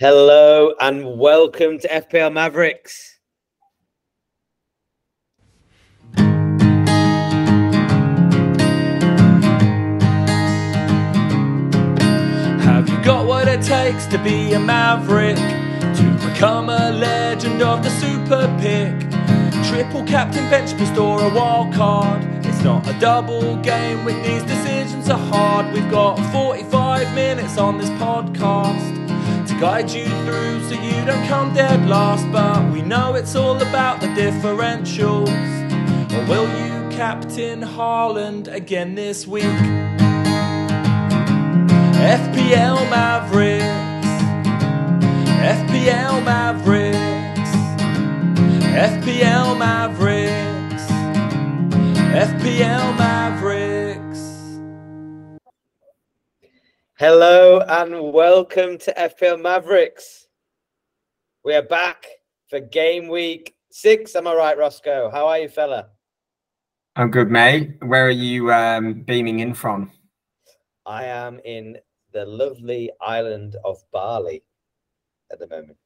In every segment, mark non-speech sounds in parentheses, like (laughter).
Hello and welcome to FPL Mavericks. Have you got what it takes to be a maverick? To become a legend of the super pick? Triple captain bench boost or a wild card? It's not a double game when these decisions are hard. We've got 45 minutes on this podcast to guide you through so you don't come dead last. But we know it's all about the differentials. Or will you captain Haaland again this week? FPL Mavericks. FPL Mavericks. FPL Mavericks. FPL Mavericks. Hello and welcome to FPL Mavericks. We are back for game week six. Am I right, Roscoe? How are you, fella? I'm good, mate. Where are you um, beaming in from? I am in the lovely island of Bali at the moment.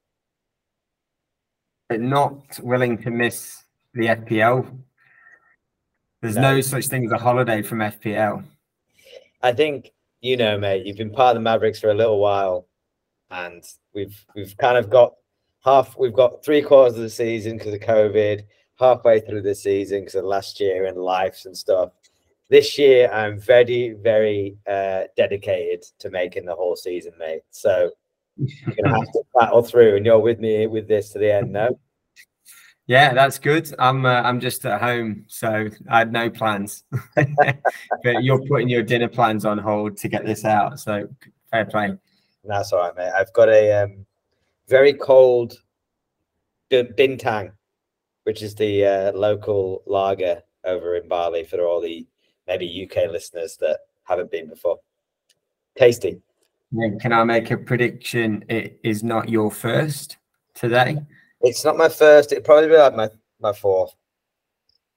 But not willing to miss the FPL. There's No. no, such thing as a holiday from FPL. I think you know, mate. You've been part of the Mavericks for a little while, and we've we've kind of got half. We've got three quarters of the season because of COVID. Halfway through the season because of last year and lives and stuff. This year, I'm very, very uh, dedicated to making the whole season, mate. So you're gonna have to battle through, and you're with me with this to the end, no? Yeah, that's good. I'm uh, I'm just at home, so I had no plans. (laughs) but you're putting your dinner plans on hold to get this out, so fair play. That's all right, mate. I've got a um, very cold bin- bintang, which is the uh, local lager over in Bali for all the maybe UK listeners that haven't been before. Tasty. Can I make a prediction? It is not your first today. It's not my first. It'd probably be like my my fourth.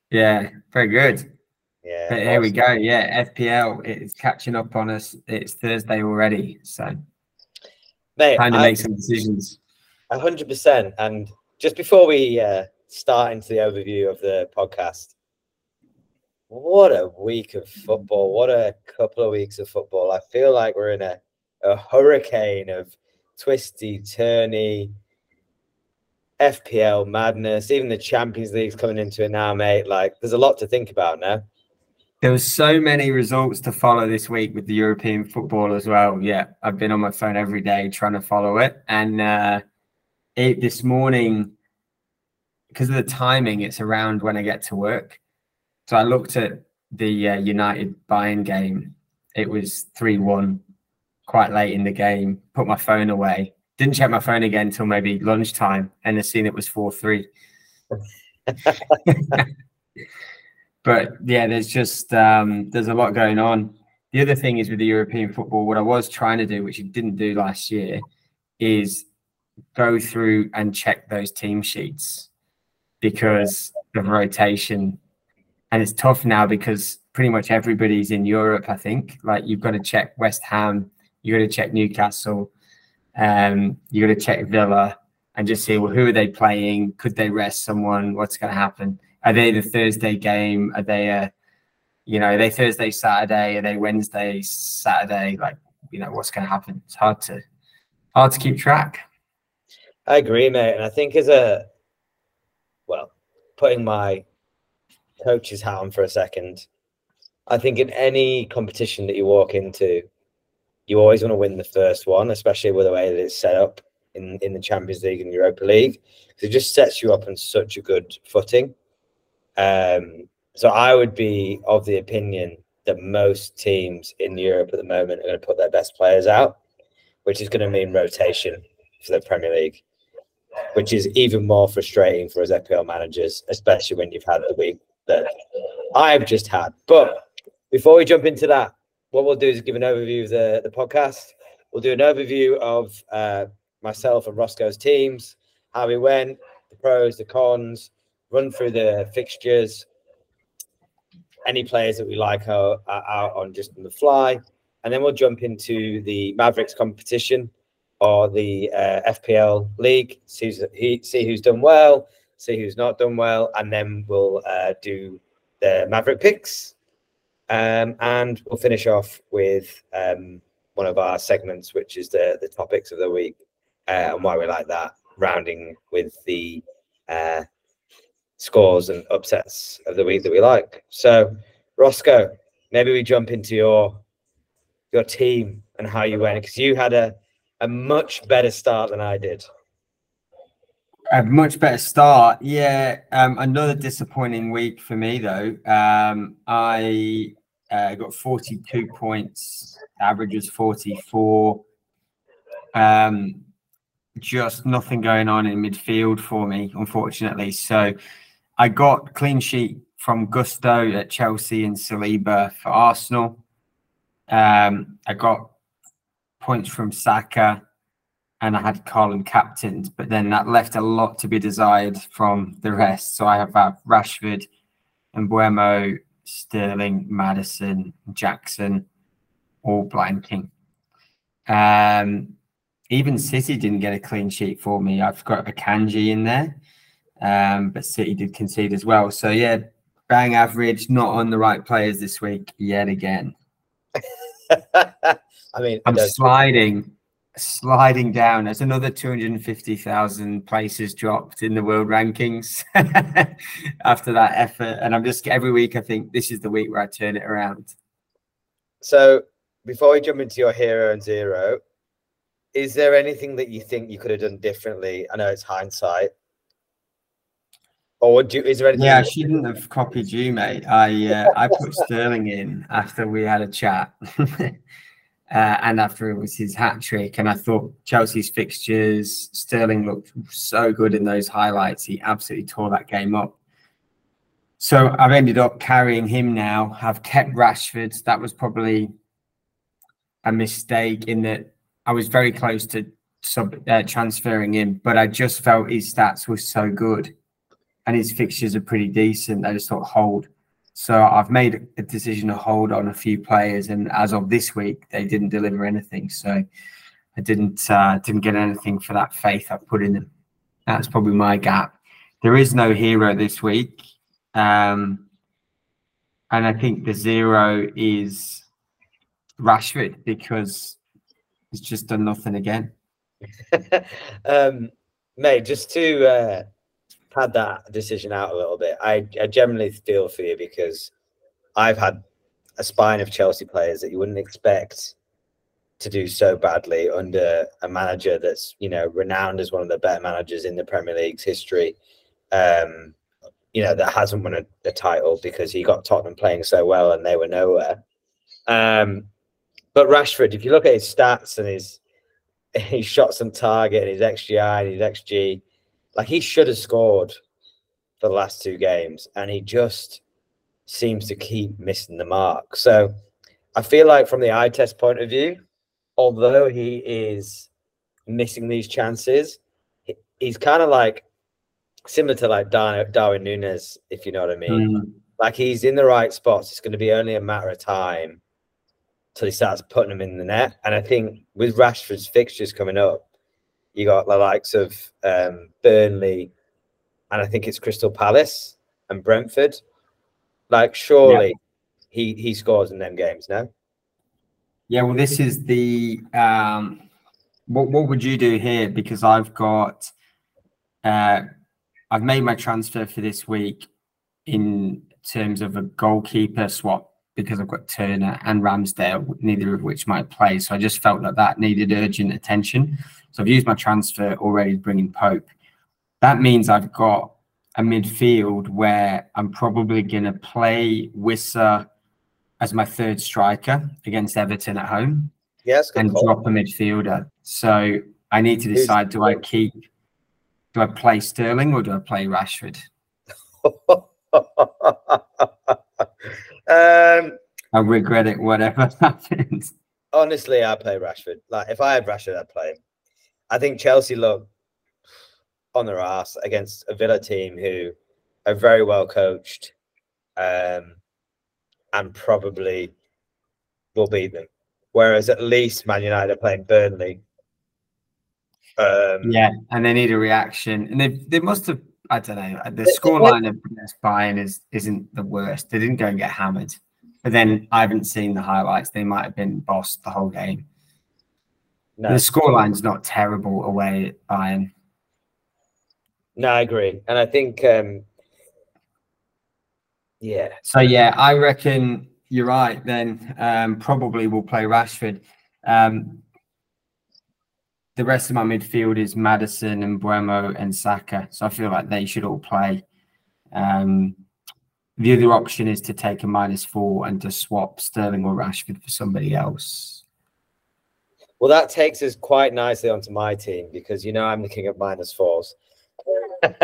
Yeah, very good. Yeah. But here we go. Yeah, FPL it's catching up on us. It's Thursday already, so mate. time to I- make some decisions. A hundred percent. And just before we uh, start into the overview of the podcast, what a week of football! What a couple of weeks of football! I feel like we're in a, a hurricane of twisty, turny, FPL madness. Even the Champions League's coming into it now, mate. Like, there's a lot to think about now. There was so many results to follow this week with the European football as well. Yeah, I've been on my phone every day trying to follow it, and uh, it this morning because of the timing, it's around when I get to work. So I looked at the uh, United Bayern game. It was three one, quite late in the game. Put my phone away. Didn't check my phone again until maybe lunchtime, and I seen it was four three. (laughs) but yeah, there's just um, there's a lot going on. The other thing is with the European football, what I was trying to do, which I didn't do last year, is go through and check those team sheets because of rotation. And it's tough now because pretty much everybody's in Europe, I think. Like you've got to check West Ham, you've got to check Newcastle, um, you got to check Villa and just see well who are they playing? Could they rest someone? What's going to happen? Are they the Thursday game? Are they a you know, are they Thursday, Saturday? Are they Wednesday, Saturday? Like, you know, what's going to happen? It's hard to hard to keep track. I agree, mate. And I think as a well, putting my coach's hat on for a second, I think in any competition that you walk into, you always want to win the first one, especially with the way that it's set up in, in the Champions League and Europa League. It just sets you up on such a good footing. Um, so I would be of the opinion that most teams in Europe at the moment are going to put their best players out, which is going to mean rotation for the Premier League which is even more frustrating for us FPL managers, especially when you've had the week that I've just had. But before we jump into that, what we'll do is give an overview of the, the podcast. We'll do an overview of uh, myself and Roscoe's teams, how we went, the pros, the cons, run through the fixtures, any players that we like are, are out on just on the fly. And then we'll jump into the Mavericks competition or the uh, FPL league, see, see who's done well, see who's not done well, and then we'll uh, do the Maverick picks. Um, and we'll finish off with um, one of our segments, which is the, the topics of the week uh, and why we like that, rounding with the uh, scores and upsets of the week that we like. So, Roscoe, maybe we jump into your your team and how you went because you had a a much better start than I did. A much better start, yeah. Um, another disappointing week for me though. Um, I uh, got 42 points. Average was 44. Um, just nothing going on in midfield for me, unfortunately. So I got clean sheet from Gusto at Chelsea and Saliba for Arsenal. Um, I got points from Saka and I had Colin captained, but then that left a lot to be desired from the rest. So I have uh, Rashford and Mbeumo, Sterling, Maddison, Jackson, all blanking. Um, even City didn't get a clean sheet for me. I've got Akanji in there, um, but City did concede as well. So yeah, bang average, not on the right players this week yet again. (laughs) I mean, I'm sliding, sliding down. There's another 250,000 places dropped in the world rankings (laughs) after that effort. And I'm just every week, I think this is the week where I turn it around. So before we jump into your hero and zero, is there anything that you think you could have done differently? I know it's hindsight. Or you? Is there anything? Yeah, I shouldn't have copied you, mate. I uh, I put Sterling in after we had a chat. (laughs) Uh, and after it was his hat trick. And I thought Chelsea's fixtures, Sterling looked so good in those highlights. He absolutely tore that game up. So I've ended up carrying him now. I've kept Rashford. That was probably a mistake in that I was very close to sub uh, transferring him, but I just felt his stats were so good and his fixtures are pretty decent. I just thought hold. So I've made a decision to hold on a few players, and as of this week, they didn't deliver anything. So I didn't uh, didn't get anything for that faith I put in them. That's probably my gap. There is no hero this week, um, and I think the zero is Rashford because he's just done nothing again. (laughs) um, mate, just to uh, pad that decision out a little bit. I, I generally feel for you because I've had a spine of Chelsea players that you wouldn't expect to do so badly under a manager that's you know renowned as one of the better managers in the Premier League's history. Um, you know that hasn't won a, a title because he got Tottenham playing so well and they were nowhere. Um, but Rashford, if you look at his stats and his (laughs) his shots on target and his XGI and his XG, like he should have scored the last two games, and he just seems to keep missing the mark. So I feel like from the eye test point of view, although he is missing these chances, he's kind of like similar to like Darwin Núñez, if you know what I mean. Mm. Like he's in the right spots. It's going to be only a matter of time till he starts putting them in the net. And I think with Rashford's fixtures coming up, you got the likes of um, Burnley, and I think it's Crystal Palace and Brentford. Like, surely yeah. he he scores in them games now. Yeah, well, this is the um, what what would you do here? Because I've got uh, I've made my transfer for this week in terms of a goalkeeper swap because I've got Turner and Ramsdale, neither of which might play. So I just felt that that needed urgent attention. So I've used my transfer already to bring in Pope. That means I've got a midfield where I'm probably going to play Wissa as my third striker against Everton at home. Yes, and call. drop a midfielder. So I need to decide: do I keep, do I play Sterling or do I play Rashford? (laughs) um, I regret it. Whatever (laughs) happens. Honestly, I play Rashford. Like if I had Rashford, I'd play him. I think Chelsea look on their ass against a Villa team who are very well coached, um, and probably will beat them. Whereas at least Man United are playing Burnley, Um, Yeah, and they need a reaction, and they they must have. I don't know. The scoreline of Bayern is isn't the worst. They didn't go and get hammered, but then I haven't seen the highlights. They might have been bossed the whole game. no, The scoreline's not terrible away at Bayern. no, I agree, and I think, um, yeah, So yeah, I reckon you're right. Then um, probably we'll play Rashford. Um, the rest of my midfield is Maddison and Mbeumo and Saka. So I feel like they should all play. Um, the other option is to take a minus four and to swap Sterling or Rashford for somebody else. Well, that takes us quite nicely onto my team because you know I'm the king of minus fours. (laughs)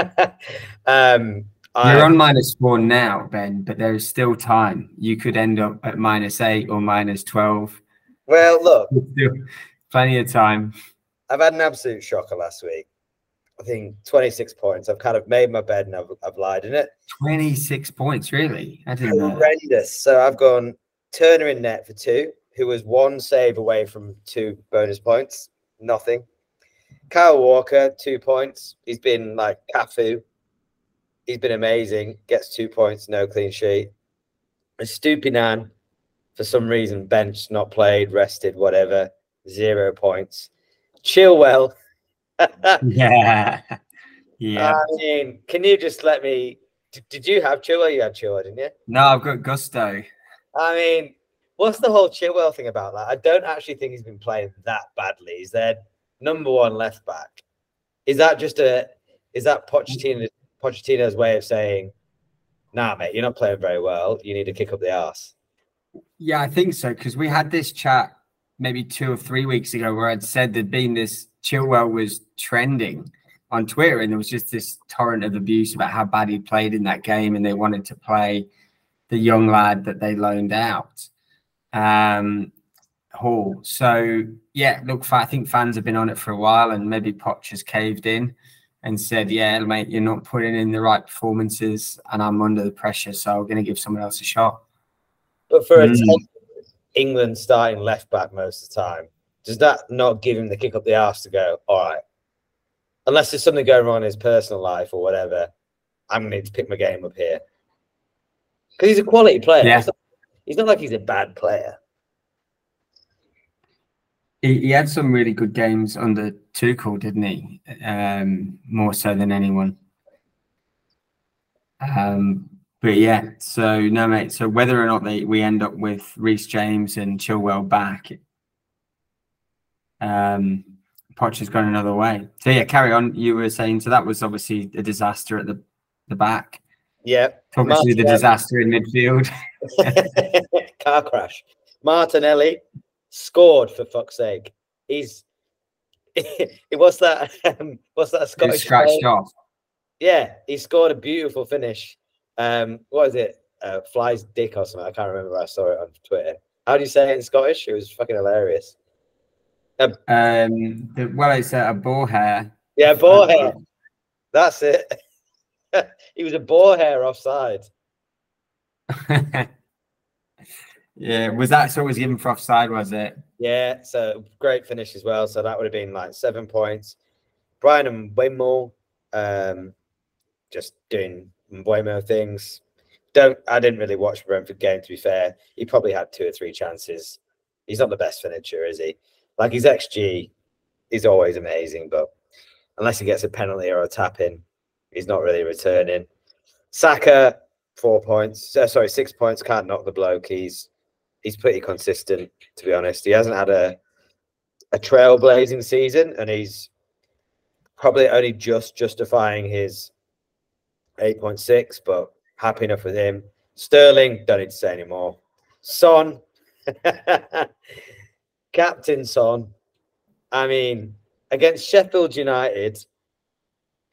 um, You're on minus four now, Ben, but there is still time. You could end up at minus eight or minus 12. well, look, (laughs) plenty of time. I've had an absolute shocker last week. I think 26 points. I've kind of made my bed and I've, I've lied in it. 26 points, really? I didn't know. Horrendous. So I've gone Turner in net for two, who was one save away from two bonus points. Nothing. Kyle Walker, two points. He's been like Cafu. He's been amazing. Gets two points, no clean sheet. And Stupinan, for some reason, benched, not played, rested, whatever. Zero points. Chilwell. Yeah. (laughs) Yeah. I mean, can you just let me? d- Did you have Chilwell? You had Chilwell, didn't you? no, I've got Gusto. I mean, what's the whole Chilwell thing about that? I don't actually think he's been playing that badly. He's their number one left back. Is that just a? Is that Pochettino, Pochettino's way of saying, "Nah, mate, you're not playing very well. You need to kick up the arse." Yeah, I think so. Because we had this chat maybe two or three weeks ago where I'd said there'd been this Chilwell was trending on Twitter, and there was just this torrent of abuse about how bad he played in that game, and they wanted to play the young lad that they loaned out, um, Hall. So yeah, look, I think fans have been on it for a while, and maybe Poch has caved in and said, "Yeah, mate, you're not putting in the right performances, and I'm under the pressure, so I'm going to give someone else a shot." But for a Mm. 10th England starting left back most of the time, does that not give him the kick up the arse to go? All right, unless there's something going wrong in his personal life or whatever, I'm going to need to pick my game up here because he's a quality player. Yeah. It's not- he's not like he's a bad player. He, he had some really good games under Tuchel, didn't he? Um, more so than anyone. Um, but yeah, so no, mate. So whether or not they we end up with Reece James and Chilwell back, um, Poch has gone another way. So yeah, carry on. You were saying so that was obviously a disaster at the the back. Yeah, Obviously, the disaster in midfield. (laughs) car crash. Martinelli scored for fuck's sake. He's (laughs) what's that? (laughs) Um, what's that Scottish? scratched player? off. Yeah, he scored a beautiful finish. Um, what is it? Uh, flies dick or something. I can't remember. I saw it on Twitter. How do you say it in Scottish? It was fucking hilarious. Um, the, well, it's uh, a boar hair. Yeah, boar hair. That's it. (laughs) he was a boar hair offside. (laughs) yeah, was that so? It was given for offside, was it? Yeah, so great finish as well. So that would have been like seven points. Bryan Mbeumo, um, just doing Mbeumo things. Don't I didn't really watch Brentford game to be fair. He probably had two or three chances. He's not the best finisher, is he? Like his XG is always amazing, but unless he gets a penalty or a tap in, he's not really returning. Saka, four points. Uh, sorry, six points. Can't knock the bloke. He's he's pretty consistent, to be honest. He hasn't had a a trailblazing season, and he's probably only just justifying his eight point six. But happy enough with him. Sterling, don't need to say anymore. Son, (laughs) Captain Son. I mean, against Sheffield United,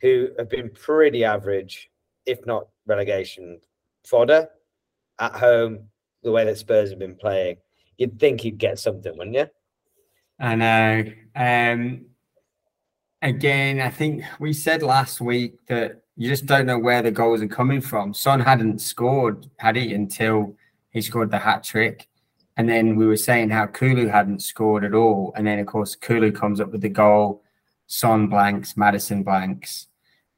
who have been pretty average, if not relegation fodder, at home, the way that Spurs have been playing, you'd think he'd get something, wouldn't you? I know. Um, again, I think we said last week that you just don't know where the goals are coming from. Son hadn't scored, had he, until he scored the hat trick. And then we were saying how Kulu hadn't scored at all. And then, of course, Kulu comes up with the goal. Son blanks, Maddison blanks.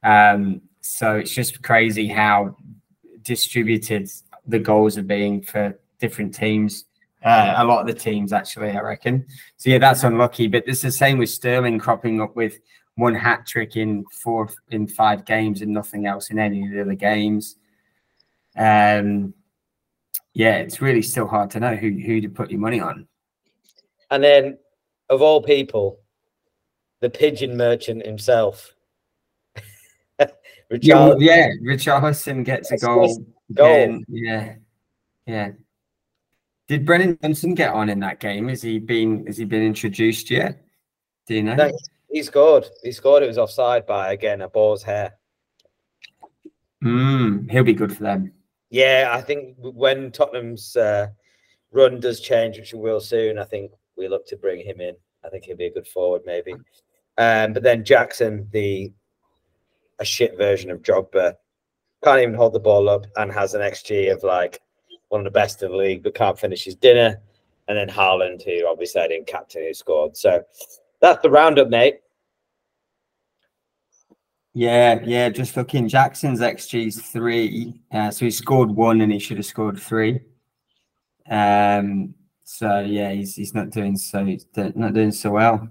Um, so it's just crazy how distributed the goals are being for different teams. Uh, a lot of the teams, actually, I reckon. So yeah, that's unlucky. But it's the same with Sterling cropping up with one hat trick in four in five games and nothing else in any of the other games. Um, yeah, it's really still hard to know who who to put your money on. And then, of all people, the pigeon merchant himself. Richard- (laughs) yeah, well, yeah, Richarlison gets a goal. Goal. Yeah, yeah. Did Brennan Johnson get on in that game? Has he been has he been introduced yet? Do you know? No, he scored. He scored. It was offside by again a ball's hair. Mm, he'll be good for them. Yeah, I think when Tottenham's uh, run does change, which will soon, I think we look to bring him in. I think he'll be a good forward, maybe. Um, but then Jackson, the a shit version of Drogba, can't even hold the ball up and has an XG of like one of the best in the league, but can't finish his dinner. And then Haaland, who obviously I didn't captain, who scored. So that's the roundup, mate. Yeah, yeah. Just looking, Jackson's XG is three, uh, so he scored one and he should have scored three. Um, so yeah, he's he's not doing so not doing so well.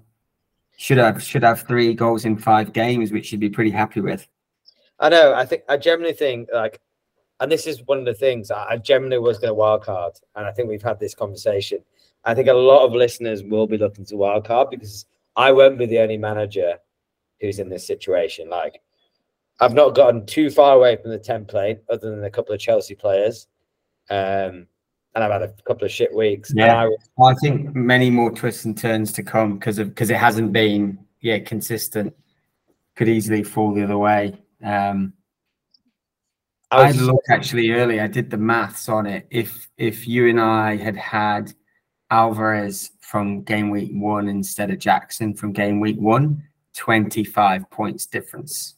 Should have should have three goals in five games, which he'd be pretty happy with. I know. I think I generally think like and this is one of the things I generally was going to wildcard, and I think we've had this conversation. I think a lot of listeners will be looking to wildcard because I won't be the only manager who's in this situation. Like, I've not gotten too far away from the template, other than a couple of Chelsea players, um, and I've had a couple of shit weeks. Yeah, I, I think many more twists and turns to come because of because it hasn't been yeah consistent. Could easily fall the other way. Um, I, was, I looked actually early. I did the maths on it. If if you and I had had Alvarez from game week one instead of Jackson from game week one, 25 points difference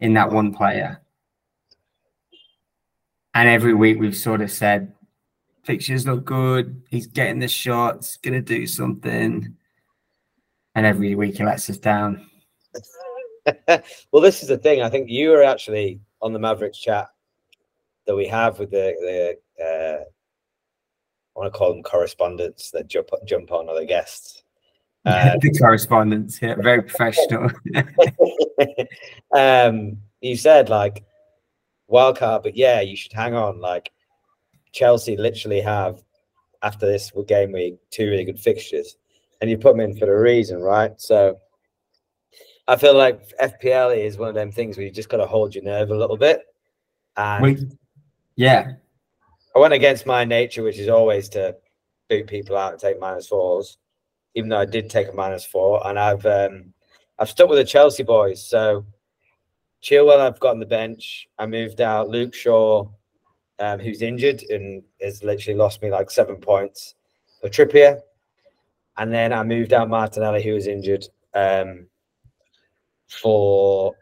in that one player. And every week we've sort of said, fixtures look good. He's getting the shots, going to do something. And every week he lets us down. (laughs) well, this is the thing. I think you were actually on the Mavericks chat that we have with the the uh, I want to call them correspondents that jump jump on other guests. Uh, (laughs) the correspondents, yeah, very professional. (laughs) um, you said like wildcard, but yeah, you should hang on. Like Chelsea literally have after this game week two really good fixtures, and you put them in for a reason, right? So I feel like FPL is one of them things where you just got to hold your nerve a little bit. And yeah, I went against my nature, which is always to boot people out and take minus fours, even though I did take a minus four, and I've um, I've stuck with the Chelsea boys. So Chilwell, I've got on the bench. I moved out Luke Shaw, um, who's injured and has literally lost me like seven points for Trippier, and then I moved out Martinelli, who was injured. Um, for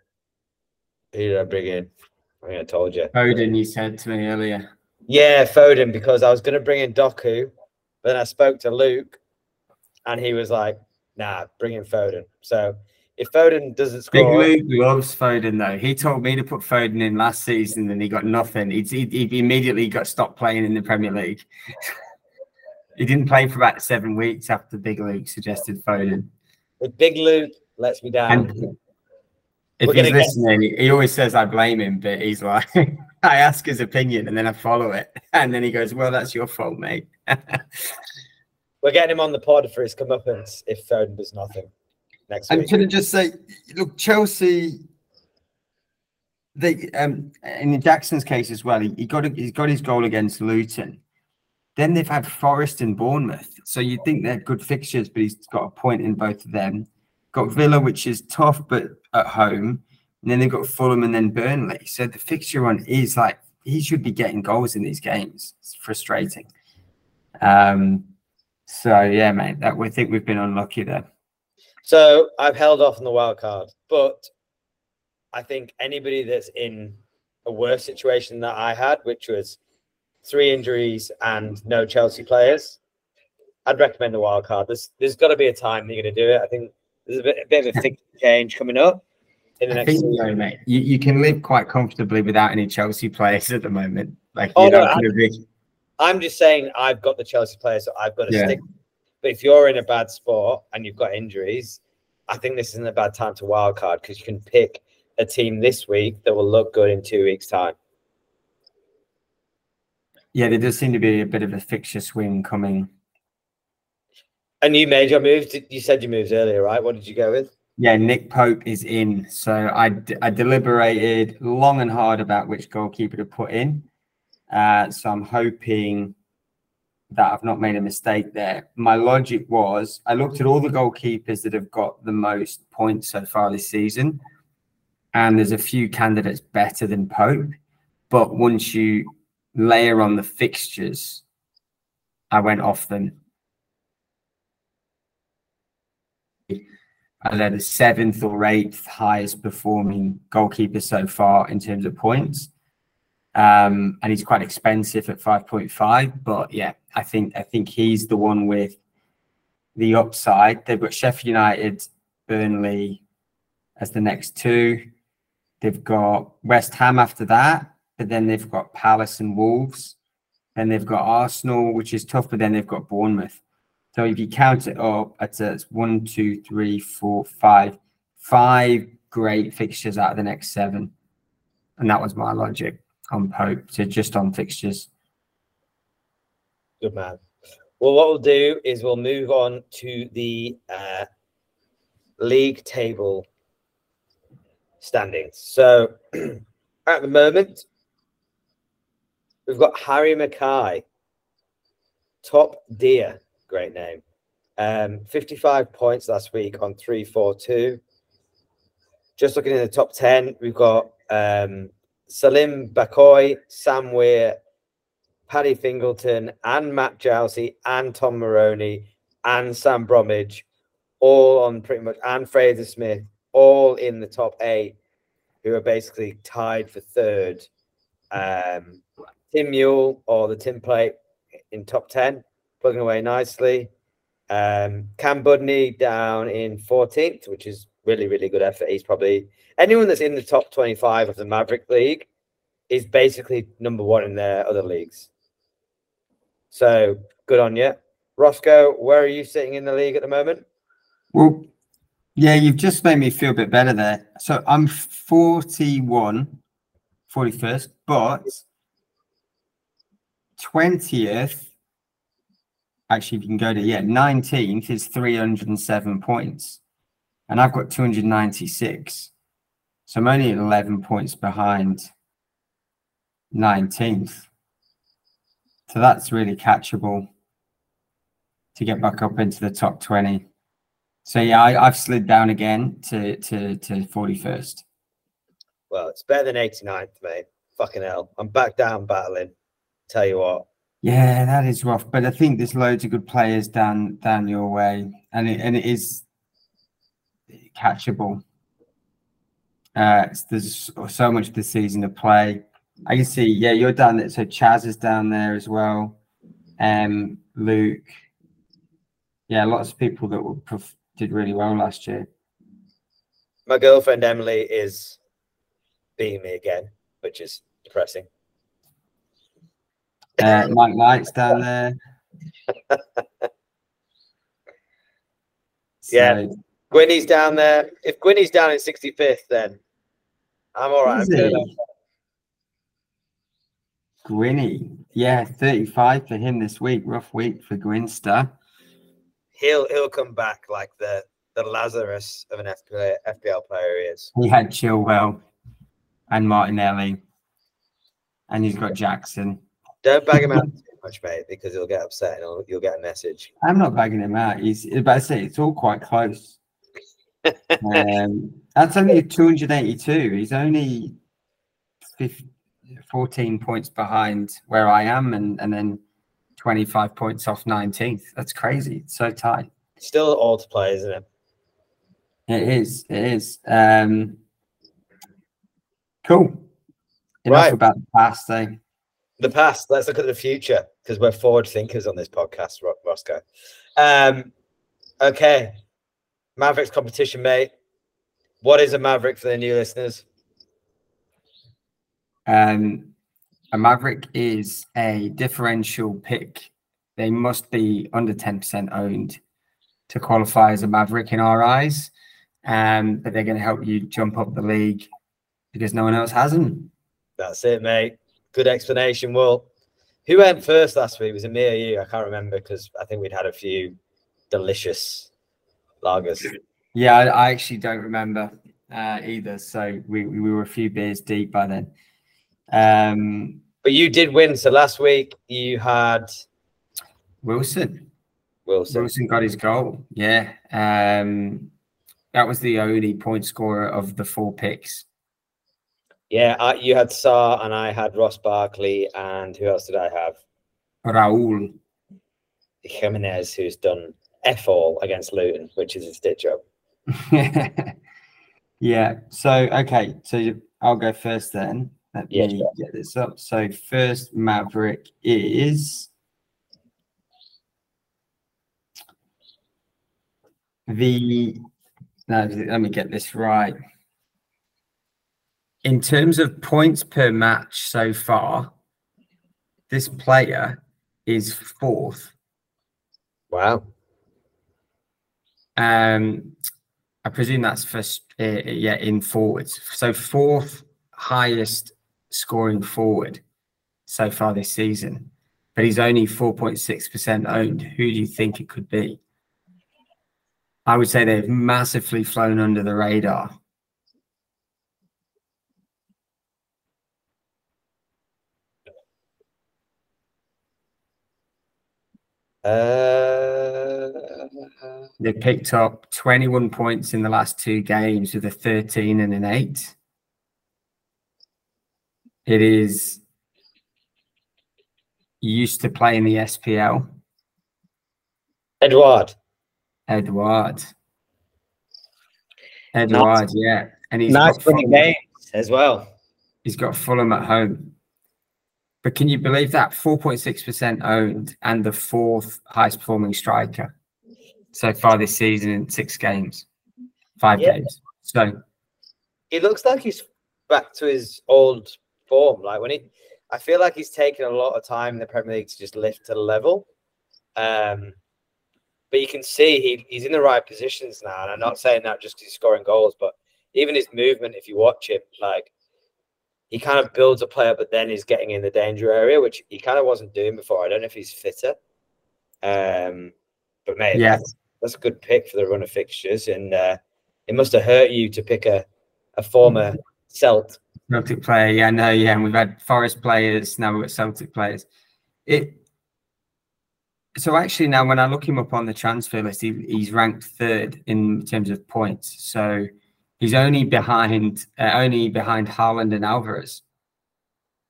who did I bring in? I think I told you. Odin, you said to me earlier. Yeah, Foden, because I was going to bring in Doku, but then I spoke to Luke, and he was like, "Nah, bring in Foden." So if Foden doesn't score, Big Luke loves Foden though. He told me to put Foden in last season, and he got nothing. He, he, he immediately got stopped playing in the Premier League. (laughs) he didn't play for about seven weeks after Big Luke suggested Foden. If Big Luke lets me down. And if he's listening, get... he always says I blame him, but he's like, (laughs) I ask his opinion and then I follow it. (laughs) And then he goes, Well, that's your fault, mate. (laughs) We're getting him on the pod for his comeuppance if Foden does nothing next I'm week. going to just say, look, Chelsea, they um in Jackson's case as well, he, he got a, he's got his goal against Luton. Then they've had Forest and Bournemouth. So you'd think they're good fixtures, but he's got a point in both of them. Got Villa, which is tough, but at home. And then they've got Fulham and then Burnley. So the fixture run is like he should be getting goals in these games. It's frustrating. Um, so yeah, mate, that we think we've been unlucky there. So I've held off on the wild card, but I think anybody that's in a worse situation that I had, which was three injuries and no Chelsea players, I'd recommend the wild card. There's there's got to be a time that you're going to do it. I think there's a bit, a bit of a (laughs) thick change coming up in the I next think, mate, you, you can live quite comfortably without any Chelsea players at the moment. Like, Oh, you're no, to be. I'm just saying I've got the Chelsea player, so I've got to Yeah. stick. But if you're in a bad spot and you've got injuries, I think this isn't a bad time to wildcard because you can pick a team this week that will look good in two weeks' time. Yeah, there does seem to be a bit of a fixture swing coming. And you made your moves. Did- You said you moved earlier, right? What did you go with? Yeah, Nick Pope is in. So I, I deliberated long and hard about which goalkeeper to put in. Uh, so I'm hoping that I've not made a mistake there. My logic was I looked at all the goalkeepers that have got the most points so far this season, and there's a few candidates better than Pope. But once you layer on the fixtures, I went off them. And they're the seventh or eighth highest performing goalkeeper so far in terms of points. Um, and he's quite expensive at 5.5. But yeah, I think I think he's the one with the upside. They've got Sheffield United, Burnley as the next two. They've got West Ham after that, but then they've got Palace and Wolves. Then they've got Arsenal, which is tough, but then they've got Bournemouth. So if you count it up, it's, it's one, two, three, four, five, five great fixtures out of the next seven. And that was my logic on Pope, so just on fixtures. Good man. Well, what we'll do is we'll move on to the uh, league table standings. So (clears throat) at the moment, we've got Harry Mackay, top deer, great name. Um, 55 points last week on 342. Just looking in the top 10, we've got um, Salim Bakoy, Sam Weir, Paddy Fingleton, and Matt Jousey, and Tom Maroney, and Sam Bromwich, all on pretty much, and Fraser Smith, all in the top eight, who are basically tied for third. Um, Tim Mule or the Tim Plate in top 10, plugging away nicely. Um, Cam Budney down in 14th, which is really, really good effort. He's probably anyone that's in the top 25 of the Maverick League is basically number one in their other leagues. So good on you. Roscoe, where are you sitting in the league at the moment? Well, yeah, you've just made me feel a bit better there. So I'm 41, 41st, but 20th, actually, if you can go to, yeah, 19th is 307 points. And I've got 296. So I'm only 11 points behind 19th. So that's really catchable to get back up into the top 20. So yeah, I, I've slid down again to to to 41st. Well, it's better than 89th, mate. Fucking hell. I'm back down battling. Tell you what. Yeah, that is rough. But I think there's loads of good players down down your way, and it and it is catchable. Uh, there's so much of the season to play. I can see, yeah, you're down there. So Chaz is down there as well. Um, Luke. Yeah, lots of people that were did really well last year. My girlfriend Emily is being me again, which is depressing. Uh, Mike Knight's down there. (laughs) Yeah. So- Gwynny's down there. If Gwynny's down in 65th, then I'm all right. Is I'm good. Gwynny. Yeah, 35 for him this week. Rough week for Gwinster. He'll he'll come back like the the Lazarus of an FPL, FPL player he is. He had Chilwell and Martinelli. And he's got Jackson. Don't bag him out too much, mate, because he'll get upset and you'll get a message. I'm not bagging him out. He's but I say it's all quite close. um, that's only (laughs) 282. He's only 15, 14 points behind where I am, and, and then 25 points off 19th. That's crazy. It's so tight. Still all to play, isn't it? It is. It is. Um, cool. Enough Right. about the past, eh? The past. Let's look at the future because we're forward thinkers on this podcast, Ro- Roscoe. Um, okay. Mavericks competition, mate. What is a Maverick for the new listeners? Um, a Maverick is a differential pick. They must be under 10% owned to qualify as a Maverick in our eyes. Um, but they're going to help you jump up the league because no one else has them. That's it, mate. Good explanation. Well, who went first last week? Was it me or you? I can't remember because I think we'd had a few delicious lagers. Yeah, I, I actually don't remember uh, either. So we, we were a few beers deep by then. Um, but you did win. So last week you had Wilson. Wilson. Wilson got his goal. Yeah. Um, that was the only point scorer of the four picks. Yeah, I, you had Sarr and I had Ross Barkley, and who else did I have? Raul. Jimenez, who's done F all against Luton, which is a stitch up. (laughs) yeah. So, okay. So I'll go first then. Let Yeah, me sure. get this up. So, first Maverick is the. No, let me get this right. In terms of points per match so far, this player is fourth. Wow. Um, I presume that's first, uh, yeah, in forwards. So fourth highest scoring forward so far this season, but he's only 4.6% owned. Who do you think it could be? I would say they've massively flown under the radar. Uh, They picked up 21 points in the last two games with a 13 and an 8. It is used to play in the SPL. Edouard. Edouard. Edouard, yeah. And he's Nice got winning Fulham- games as well. He's got Fulham at home. But can you believe that? 4.6% owned and the fourth highest performing striker so far this season in six games, five Yeah. games. So He looks like he's back to his old form. Like when he, I feel like he's taken a lot of time in the Premier League to just lift to the level. Um, but you can see he, he's in the right positions now. And I'm not saying that just because he's scoring goals, but even his movement, if you watch him, like he kind of builds a player, but then he's getting in the danger area, which he kind of wasn't doing before. I don't know if he's fitter. Um, but mate, Yeah. that's, that's a good pick for the run of fixtures. And uh, it must have hurt you to pick a, a former Celt. Celtic player, yeah, no, yeah, and we've had Forest players, now we've got Celtic players. It so actually now when I look him up on the transfer list, he, he's ranked third in terms of points. So he's only behind uh, only behind Haaland and Alvarez.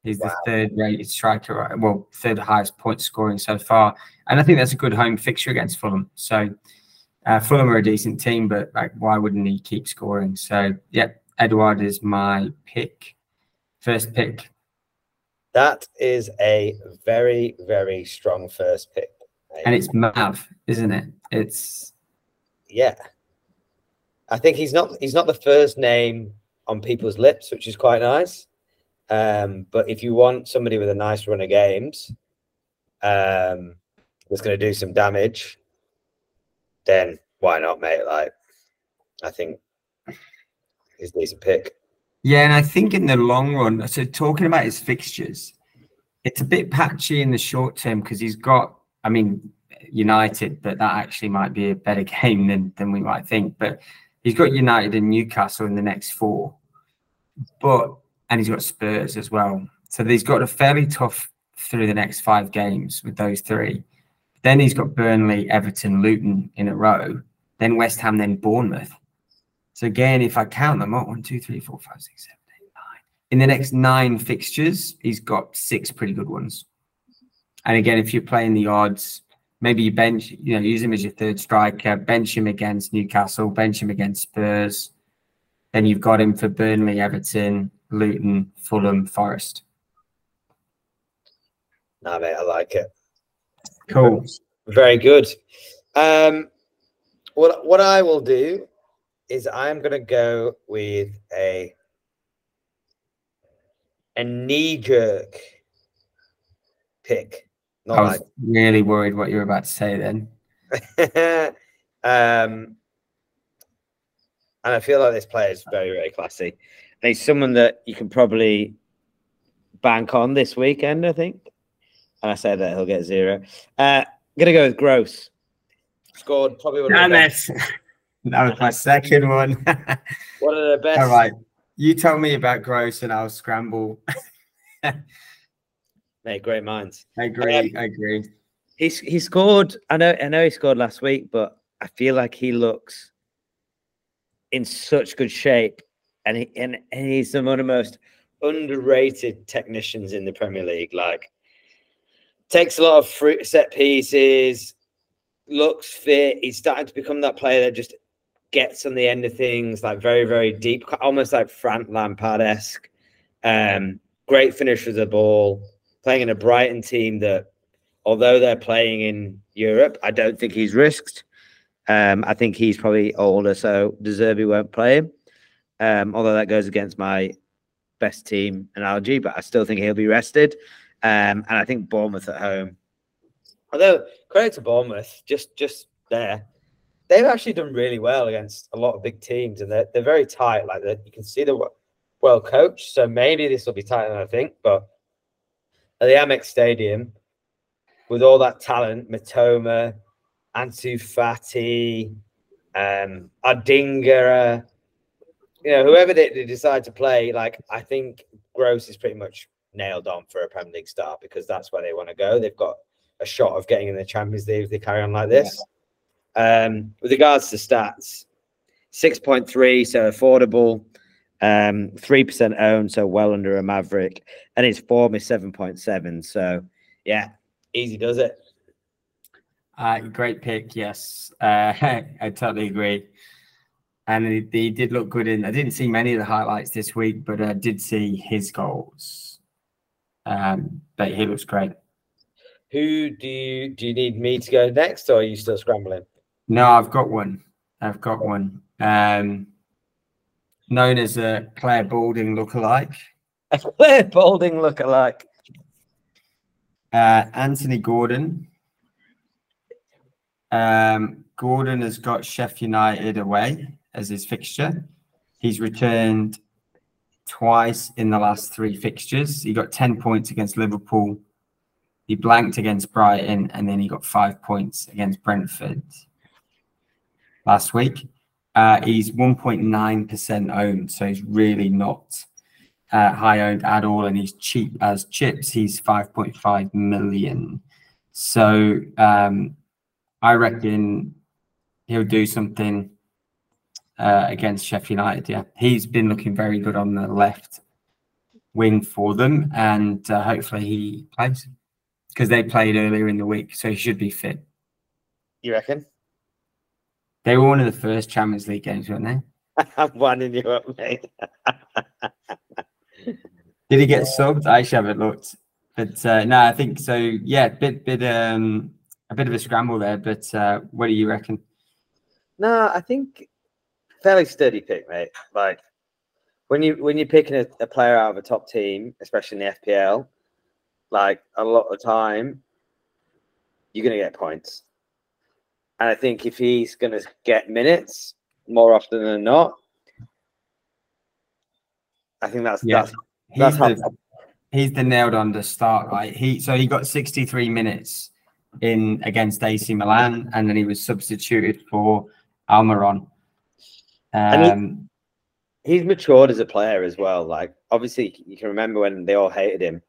He's the third rated striker, well, third highest point scoring so far. And I think that's a good home fixture against Fulham. So uh, Fulham are a decent team, but like why wouldn't he keep scoring? So yeah, Edouard is my pick. First pick. That is a very, very strong first pick. And it's Mav, isn't it? It's yeah. I think he's not he's not the first name on people's lips, which is quite nice. Um, but if you want somebody with a nice run of games, um, that's going to do some damage, then why not, mate? Like, I think he's a decent pick. yeah, and I think in the long run, so talking about his fixtures, it's a bit patchy in the short term because he's got, I mean, United, but that actually might be a better (laughs) game than than we might think. But he's got United and Newcastle in the next four, but and he's got Spurs as well. So he's got a fairly tough through the next five games with those three. Then he's got Burnley, Everton, Luton in a row. Then West Ham, then Bournemouth. So again, if I count them up, one, two, three, four, five, six, seven, eight, nine. In the next nine fixtures, he's got six pretty good ones. And again, if you're playing the odds, maybe you bench, you know, use him as your third striker, bench him against Newcastle, bench him against Spurs. Then you've got him for Burnley, Everton, Luton, Fulham, Forest. Nah, mate, I like it. Cool. Very good. Um, what what I will do is I'm gonna go with a a knee jerk pick. I was like really worried what you were about to say then. (laughs) um, and I feel like this player is very, very classy. And he's someone that you can probably bank on this weekend, I think. And I say that he'll get zero. Uh, I'm gonna go with Gross. Scored probably one Damn it. (laughs) that was my second one. one of the (laughs) best. All right. You tell me about Gross and I'll scramble. Mate, great minds. I agree. Um, I agree. He's he scored. I know. I know he scored last week, but I feel like he looks in such good shape, and he and, and he's one of the most underrated technicians in the Premier League. Like, takes a lot of free set pieces, looks fit. He's starting to become that player that just gets on the end of things, like very, very deep, almost like Frank Lampard esque. Um, great finish with the ball playing in a Brighton team that, although they're playing in Europe, I don't think he's risked. Um, I think he's probably older, so De Zerbi won't play him. Um, although that goes against my best team analogy, but I still think he'll be rested. Um, and I think Bournemouth at home. Although credit to Bournemouth, just just there, they've actually done really well against a lot of big teams, and they're they're very tight. Like you can see they're well coached, so maybe this will be tighter I think. But at the Amex Stadium with all that talent, Mitoma, Ansu Fati, um, Adingra, you know, whoever they, they, decide to play, like I think Gross is pretty much nailed on for a Premier League start because that's where they want to go. They've got a shot of getting in the Champions League if they carry on like this. Um, with regards to stats, 6.3, so affordable. Um, three percent owned, so well under a Maverick, and his form is seven point seven. So yeah, easy does it. Uh, great pick, yes. Uh, (laughs) I totally agree. And he, he, did look good in. I didn't see many of the highlights this week, but I did see his goals. Um, but he looks great. Who do you do you need me to go next, or are you still scrambling? No, I've got one. I've got one. Um, known as a Clare Balding lookalike. A Clare Balding lookalike. Uh, Anthony Gordon. Um, Gordon has got Sheffield United away as his fixture. He's returned twice in the last three fixtures. He got 10 points against Liverpool. He blanked against Brighton, and then he got five points against Brentford last week. Uh, he's 1.9% owned, so he's really not uh, high owned at all, and he's cheap as chips. He's 5.5 million. So um, I reckon he'll do something uh, against Sheffield United. Yeah, he's been looking very good on the left wing for them, and uh, hopefully he plays because they played earlier in the week, so he should be fit. You reckon? They were one of the first Champions League games, weren't they? I'm winding you up, mate. (laughs) Did he get subbed? I shall haven't looked, but uh, no, I think so. Yeah, bit bit um a bit of a scramble there. But uh, what do you reckon? No, I think fairly steady pick, mate. Like when you when you're picking a, a player out of a top team, especially in the FPL, like a lot of time, you're gonna get points. And I think if he's going to get minutes more often than not, I think that's yeah. that's, that's he's, the, he's the nailed on the start, right? He so he got 63 minutes in against AC Milan, and then he was substituted for Almiron. Um, he, he's matured as a player as well. Like obviously, you can remember when they all hated him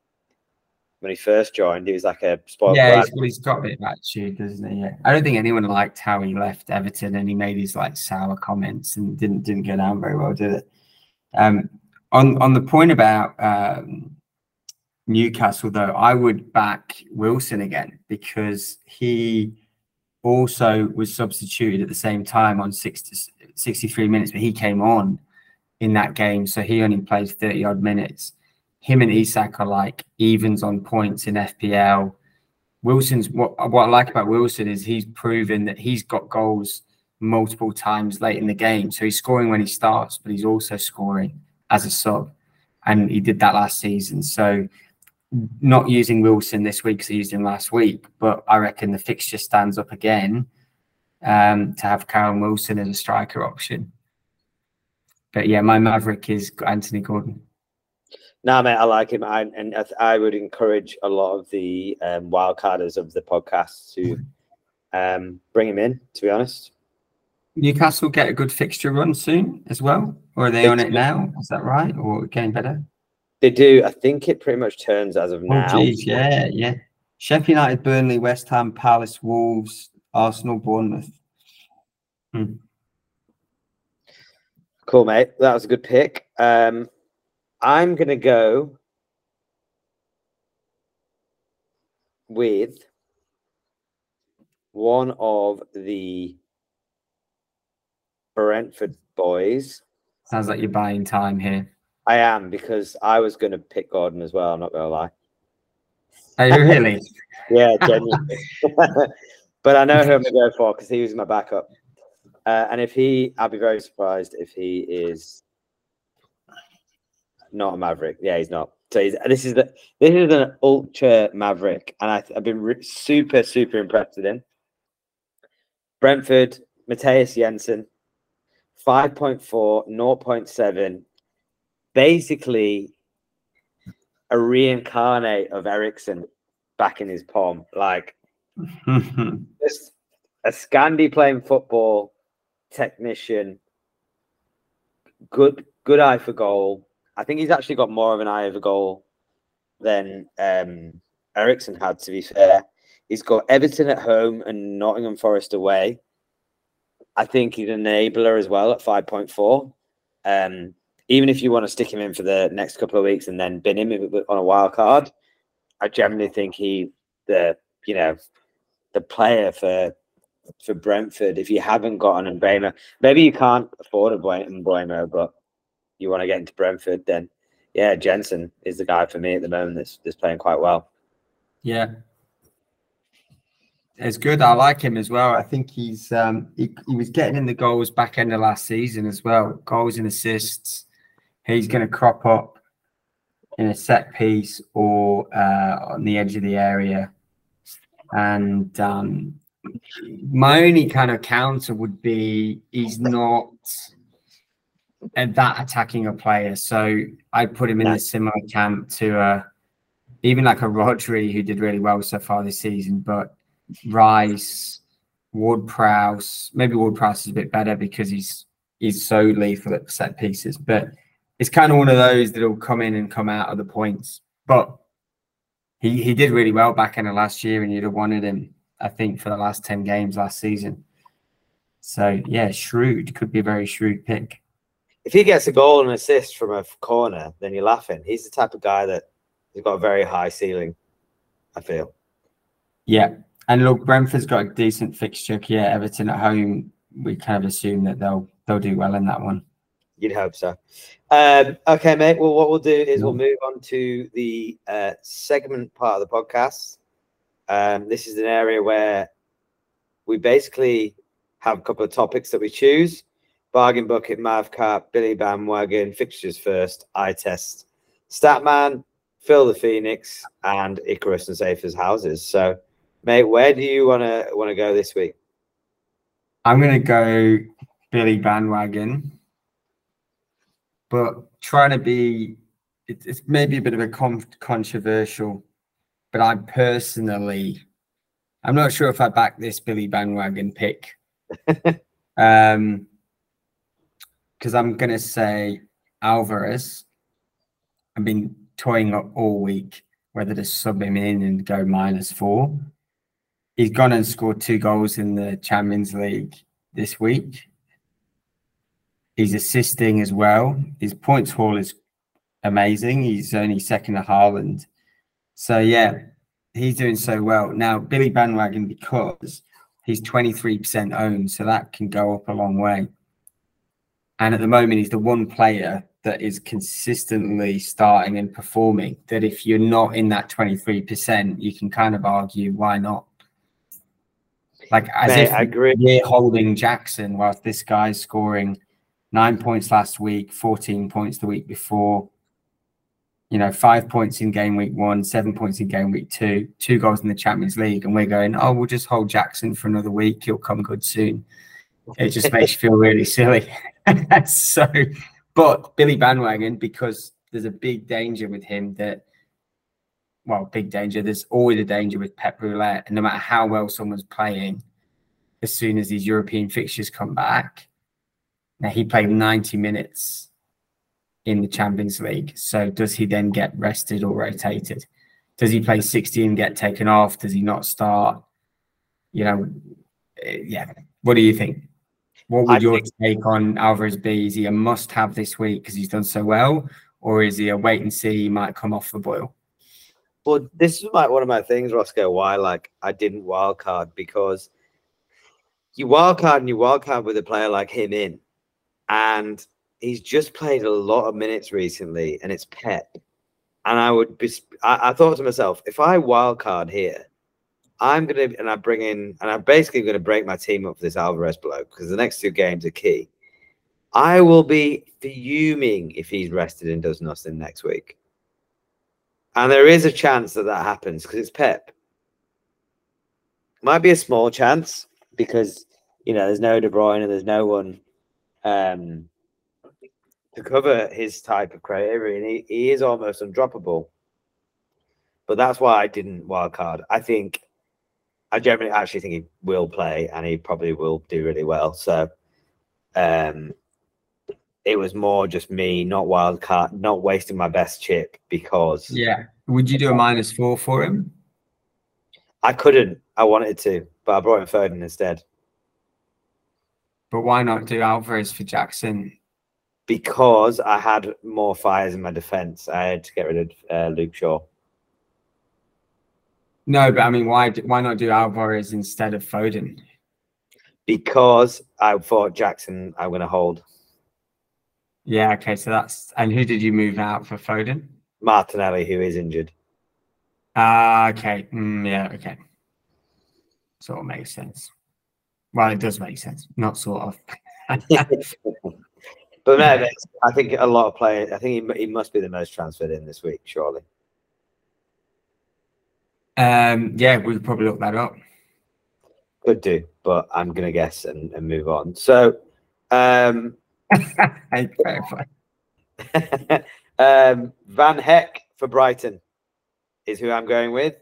when he first joined. He was like a spoiled yeah, he's, he's got a bit of attitude, doesn't he? Yeah. I don't think anyone liked how he left Everton and he made his like sour comments and didn't didn't go down very well, did it? Um, on on the point about um, Newcastle, though, I would back Wilson again because he also was substituted at the same time on 60, 63 minutes, but he came on in that game, so he only played 30 odd minutes him and Isak are like evens on points in FPL. Wilson's what what I like about Wilson is he's proven that he's got goals multiple times late in the game. So he's scoring when he starts, but he's also scoring as a sub. And he did that last season. So not using Wilson this week because I used him last week, but I reckon the fixture stands up again um, to have Callum Wilson as a striker option. But yeah, my Maverick is Anthony Gordon. No, mate, I like him. I, and I would encourage a lot of the um, wildcarders of the podcast to um, bring him in, to be honest. Newcastle get a good fixture run soon as well, or are they on it now? Is that right, or getting better? They do. I think it pretty much turns as of oh, now. Geez, yeah, yeah. Sheffield United, Burnley, West Ham, Palace, Wolves, Arsenal, Bournemouth. Hmm. Cool, mate. That was a good pick. Um, I'm gonna go with one of the Brentford boys. Sounds like you're buying time here. I am because I was going to pick Gordon as well. I'm not going to lie. Are you really? (laughs) yeah, genuinely. (laughs) but I know who I'm going to go for because he was my backup. Uh, and if he, I'll be very surprised if he is not a Maverick. Yeah, he's not. So he's, this is the this is an ultra Maverick, and I, have been re- super super impressed with him. Brentford, Mathias Jensen, 5.4, 0.7, basically a reincarnate of Eriksen back in his palm. Like (laughs) just a Scandi playing football technician, good good eye for goal. I think he's actually got more of an eye of a goal than um, Eriksen had, to be fair. He's got Everton at home and Nottingham Forest away. I think he's an enabler as well at 5.4. Um, even if you want to stick him in for the next couple of weeks and then bin him on a wild card, I generally think he the you know the player for for Brentford. If you haven't got an Mbeumo, maybe you can't afford a Mbeumo, but you want to get into Brentford, then yeah, Jensen is the guy for me at the moment that's, that's playing quite well. Yeah, it's good. I like him as well. I think he's um, he, he was getting in the goals back end of last season as well, goals and assists. He's going to crop up in a set piece or uh, on the edge of the area. And um, my only kind of counter would be he's not that attacking a player. So I put him in a similar camp to uh, even like a Rodri who did really well so far this season, but Rice, Ward Prowse. Maybe Ward Prowse is a bit better because he's he's so lethal at set pieces, but it's kind of one of those that'll come in and come out of the points. But he he did really well back in the last year, and you'd have wanted him, I think, for the last ten games last season. So yeah, shrewd could be a very shrewd pick. If he gets a goal and assist from a corner, then you're laughing. He's the type of guy that he's got a very high ceiling. I feel. Yeah, and look, Brentford's got a decent fixture. Yeah, Everton at home. We kind of assume that they'll they'll do well in that one. You'd hope so. Um, okay, mate. Well, what we'll do is we'll move on to the uh, segment part of the podcast. Um, this is an area where we basically have a couple of topics that we choose: bargain bucket, Mavcap, Billy bandwagon, fixtures first, eye test, Statman, Phil the Phoenix, and Icarus and Safer's houses. So Mate, where do you want to want to go this week? I'm going to go Billy Bandwagon, but trying to be, it, it's maybe a bit of a con- controversial, but I personally, I'm not sure if I back this Billy Bandwagon pick. (laughs) um, because I'm going to say Alvarez. I've been toying up all week whether to sub him in and go minus four he's gone and scored two goals in the Champions League this week. He's assisting as well. His points haul is amazing. He's only second to Haaland. So yeah, he's doing so well. Now Billy Bandwagon because he's 23% owned, so that can go up a long way. And at the moment, he's the one player that is consistently starting and performing. That if you're not in that 23%, you can kind of argue why not. Like as Mate, if I agree. we're holding Jackson whilst this guy's scoring nine points last week, 14 points the week before. You know, five points in game week one, seven points in game week two, two goals in the Champions League, and we're going, oh, we'll just hold Jackson for another week. He'll come good soon. It just makes you feel really silly. (laughs) (laughs) so, but Billy Bandwagon, because there's a big danger with him that, well, big danger. There's always a danger with Pep Roulette, and no matter how well someone's playing, as soon as these European fixtures come back, now he played 90 minutes in the Champions League. So does he then get rested or rotated? Does he play 60 and get taken off? Does he not start? You know, eh, yeah. What do you think? What would I your think- take on Alvarez be? Is he a must have this week because he's done so well? Or is he a wait and see? He might come off the boil. Well, this is like one of my things, Roscoe. Why, like, I didn't wild card because you wild card and you wild card with a player like him in, and he's just played a lot of minutes recently, and it's Pep. And I would be, I, I thought to myself, if I wild card here, I'm gonna, and I bring in, and I'm basically gonna break my team up for this Alvarez bloke because the next two games are key. I will be fuming if he's rested and does nothing next week. And there is a chance that that happens because it's Pep. Might be a small chance because you know there's no De Bruyne and there's no one um, to cover his type of criteria, and he, he is almost undroppable. But that's why I didn't wild card. I think I generally actually think he will play and he probably will do really well. So um, it was more just me not wild card, not wasting my best chip because Yeah. Would you do a minus four for him? I couldn't. I wanted to, but I brought in Foden instead But why not do Alvarez for Jackson? because I had more fires in my defense. I had to get rid of uh, Luke Shaw No, but I mean, why why not do Alvarez instead of Foden? because I thought Jackson I'm going to hold Yeah, okay, so that's and who did you move out for Foden? Martinelli, who is injured. Ah, okay. Mm, yeah, okay. Sort of makes sense. Well, it does make sense. Not sort of. (laughs) But no, I think a lot of players. I think he, he must be the most transferred in this week, surely. Um, yeah, we could probably look that up. Could do, but I'm to guess and, and move on. So, um, (laughs) Hey, fair play. (laughs) um, Van Hecke for Brighton is who I'm going with,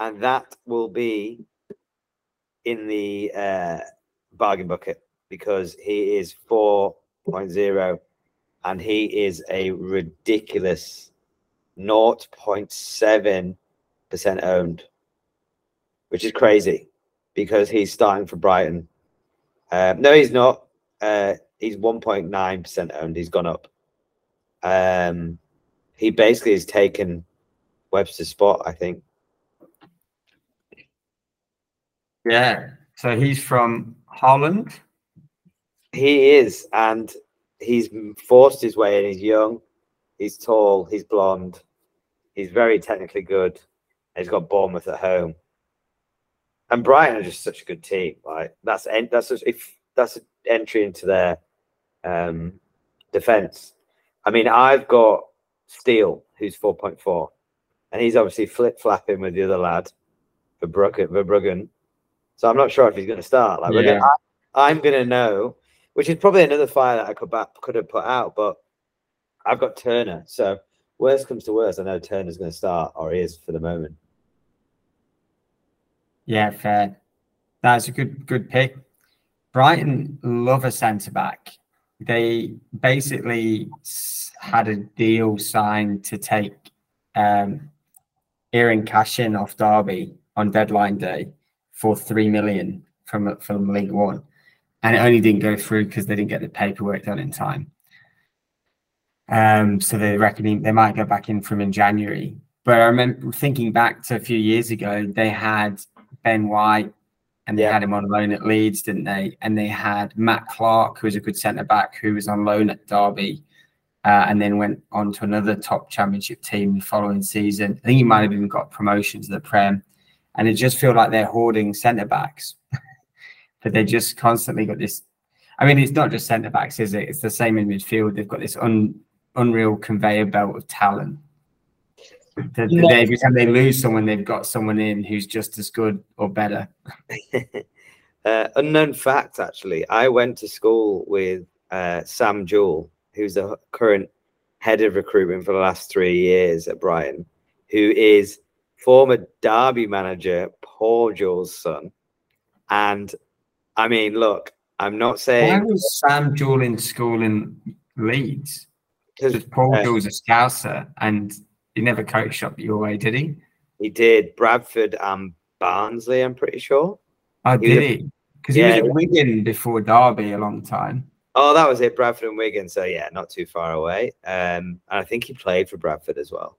and that will be in the uh, bargain bucket because he is 4.0 and he is a ridiculous 0.7% owned, which is crazy because he's starting for Brighton. Uh, no, he's not. Uh, he's 1.9% owned. He's gone up. Um, he basically has taken Webster's spot, I think. Yeah. So he's from Holland. He is, and he's forced his way in. He's young, he's tall, he's blonde, he's very technically good. He's got Bournemouth at home, and Brighton are just such a good team. Like that's en- that's just, if that's an entry into their um, defense. I mean, I've got Steele, who's four point four, and he's obviously flip flapping with the other lad, Verbruggen. Verbruggen. So I'm not sure if he's going to start. Like, Yeah. gonna, I, I'm going to know, which is probably another fire that I could back, could have put out, but I've got Turner. So worst comes to worst, I know Turner's going to start, or he is for the moment. Yeah, fair. That's a good good pick. Brighton love a centre back. They basically had a deal signed to take um, Eiran Cashin off Derby on deadline day for three million from from League One, and it only didn't go through because they didn't get the paperwork done in time. Um, so they're reckoning they might go back in from in January. But I remember thinking back to a few years ago, they had Ben White and they Yeah. had him on loan at Leeds, didn't they? And they had Matt Clarke, who was a good centre back, who was on loan at Derby, uh, and then went on to another top championship team the following season. I think he might have even got promotion to the Prem. And it just feel like they're hoarding centre backs. (laughs) but they just constantly got this. I mean, it's not just centre backs, is it? It's the same in midfield. They've got this un, unreal conveyor belt of talent. The, the, every time they lose someone, they've got someone in who's just as good or better. (laughs) uh, unknown fact, actually, I went to school with uh, Sam Jewell, who's the current head of recruitment for the last three years at Brighton, who is former Derby manager Paul Jewell's son. And I mean, look, I'm not saying. Why was Sam Jewell in school in Leeds? Because Paul uh, Jewell's a Scouser and he never coached up your way, did he? He did. Bradford and Barnsley, I'm pretty sure. Oh, he did he? Because yeah, he was at Wigan before Derby a long time. Oh, that was it, Bradford and Wigan. So yeah, not too far away. Um, and I think he played for Bradford as well.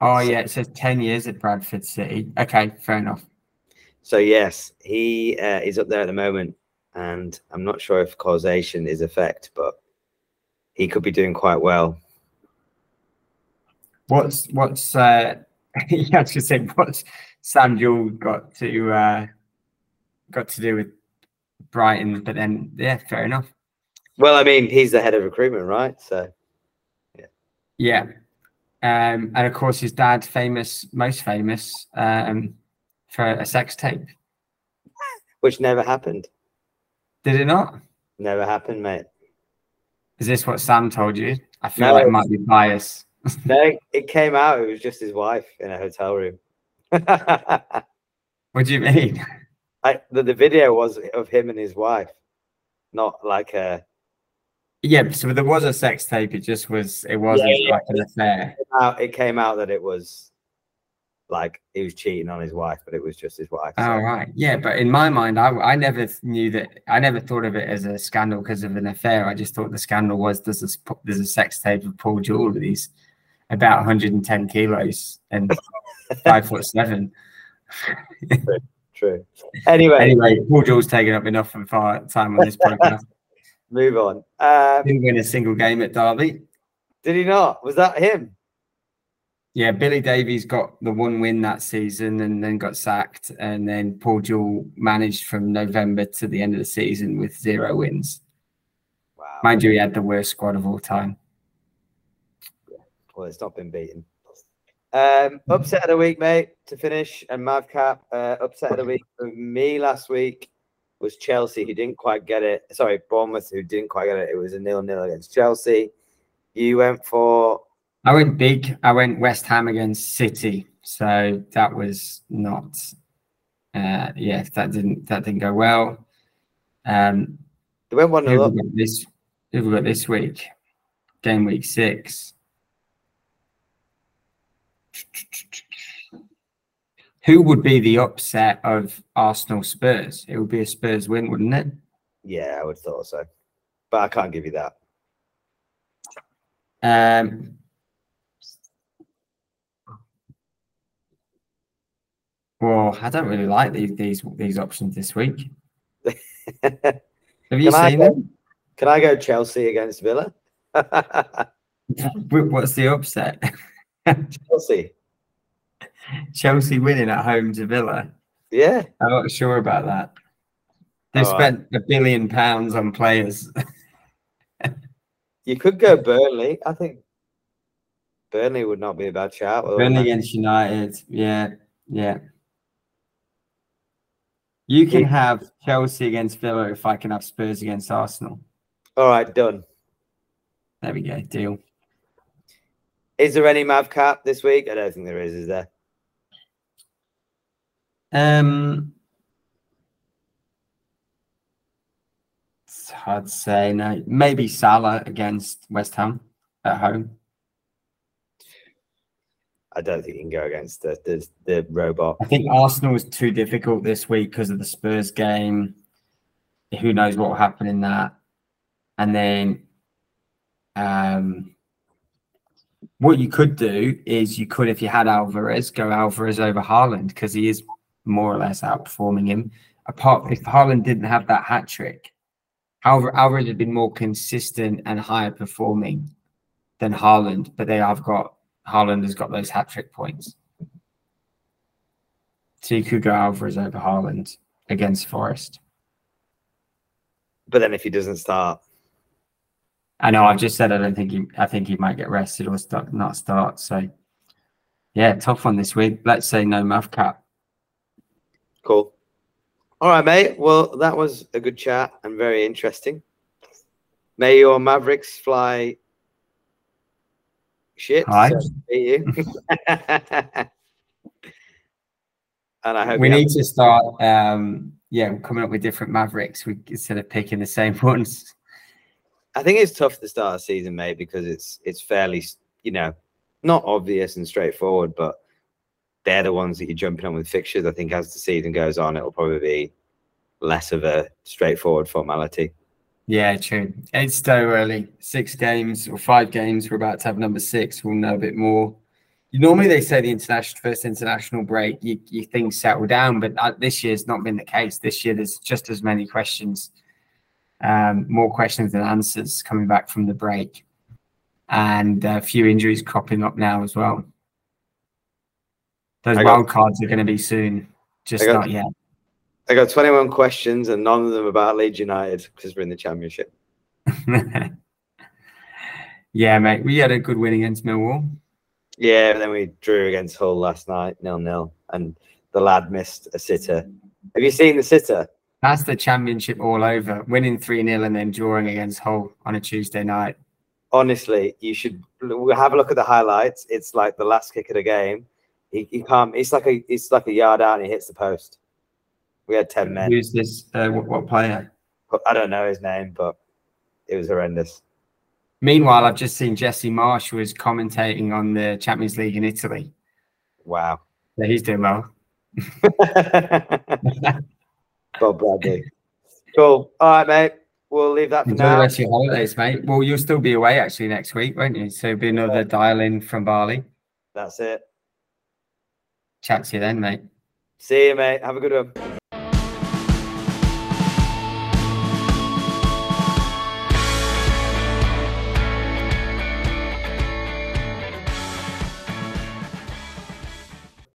Oh yeah, it says ten years at Bradford City. Okay, fair enough. So yes, he uh, is up there at the moment, and I'm not sure if causation is effect, but he could be doing quite well. What's what's uh, (laughs) yeah, I was say what's Sam Jewell got to uh, got to do with Brighton? But then, yeah, fair enough. Well, I mean, he's the head of recruitment, right? So, yeah, yeah, um, and of course, his dad, famous, most famous um, for a sex tape, which never happened. Did it not? Never happened, mate. Is this what Sam told you? I feel no, like it might be bias. No, it came out. It was just his wife in a hotel room. (laughs) what do you mean? I, the, the video was of him and his wife, not like a. Yeah, so there was a sex tape. It just was. It wasn't yeah, like an affair. It came, out, it came out that it was like he was cheating on his wife, but it was just his wife. So. Oh right, yeah. But in my mind, I, I never knew that. I never thought of it as a scandal because of an affair. I just thought the scandal was there's a there's a sex tape of Paul Jewell he's about 110 kilos and five foot (laughs) seven. true, true. Anyway, anyway, Paul Jewell's taken up enough of our time on this podcast. (laughs) Move on. Um, Didn't win a single game at Derby. Did he not? Was that him? Yeah, Billy Davies got the one win that season and then got sacked. And then Paul Jewell managed from November to the end of the season with zero wins. Wow. Mind you, he had the worst squad of all time. Well, it's not been beaten. Um, upset of the week, mate, to finish, and Mavcap. Uh, upset of the week for me last week was Chelsea, who didn't quite get it. Sorry, Bournemouth, who didn't quite get it. It was a nil-nil against Chelsea. You went for. I went big. I went West Ham against City, so that was not. Uh, yeah, that didn't that didn't go well. Um, they went one nil This who we got this week? Game week six. Who would be the upset of Arsenal Spurs? It would be a Spurs win, wouldn't it? Yeah, I would thought so. But I can't give you that. Um, well, I don't really like these these these options this week. (laughs) Have you can seen go, them? Can I go Chelsea against Villa? (laughs) (laughs) What's the upset? Chelsea. Chelsea winning at home to Villa. Yeah. I'm not sure about that. They spent a billion pounds on players. you could go Burnley. I think Burnley would not be a bad shout. Burnley against United. Yeah. Yeah. You can have Chelsea against Villa if I can have Spurs against Arsenal. All right, done. There we go. Deal. Is there any Mavcap this week? I don't think there is, is there? Um, to say. No, maybe Salah against West Ham at home. I don't think you can go against the the, the robot. I think Arsenal was too difficult this week because of the Spurs game. Who knows what will happen in that? And then, um, what you could do is you could, if you had Alvarez, go Alvarez over Haaland because he is more or less outperforming him. Apart if Haaland didn't have that hat trick, however, Alvarez had been more consistent and higher performing than Haaland, but they have got Haaland has got those hat trick points. So you could go Alvarez over Haaland. against Forest. But then if he doesn't start, I know I've just said I don't think he I think he might get rested or start, not start. So yeah, tough one this week. Let's say no Mavcap. cool. All right, mate. Well, that was a good chat and very interesting. May your Mavericks fly shit. Hi. so you. (laughs) and I hope we need to start um yeah, coming up with different Mavericks we instead of picking the same (laughs) ones. I think it's tough to start a season, mate, because it's it's fairly, you know, not obvious and straightforward, but they're the ones that you're jumping on with fixtures. I think as the season goes on, it'll probably be less of a straightforward formality. Yeah, true. It's so early. Six games or five games. We're about to have number six. We'll know a bit more. Normally, they say the international first international break, you, you things settle down, but uh, this year's not been the case. This year, there's just as many questions, um, more questions than answers coming back from the break, and a few injuries cropping up now as well. Those got- wild cards are going to be soon, just got- not yet. I got 21 questions and none of them about Leeds United because we're in the championship. (laughs) yeah, mate. We had a good win against Millwall. Yeah, and then we drew against Hull last night, nil nil, and the lad missed a sitter. Have you seen the sitter? That's the championship all over. Winning 3 0 and then drawing against Hull on a Tuesday night. Honestly, you should have a look at the highlights. It's like the last kick of the game. He, he can't. It's like a it's like a yard out and he hits the post. We had ten men. Who's this? Uh, what, what player? I don't know his name, but it was horrendous. Meanwhile, I've just seen Jesse Marsch was commentating on the Champions League in Italy. Wow. So he's doing well. (laughs) (laughs) Bob Bradley. Cool. All right, mate. We'll leave that for Enjoy the rest of your holidays, mate. Well, you'll still be away actually next week, won't you? So it'll be another dial in from Bali. That's it. Chat to you then, mate. See you, mate. Have a good one.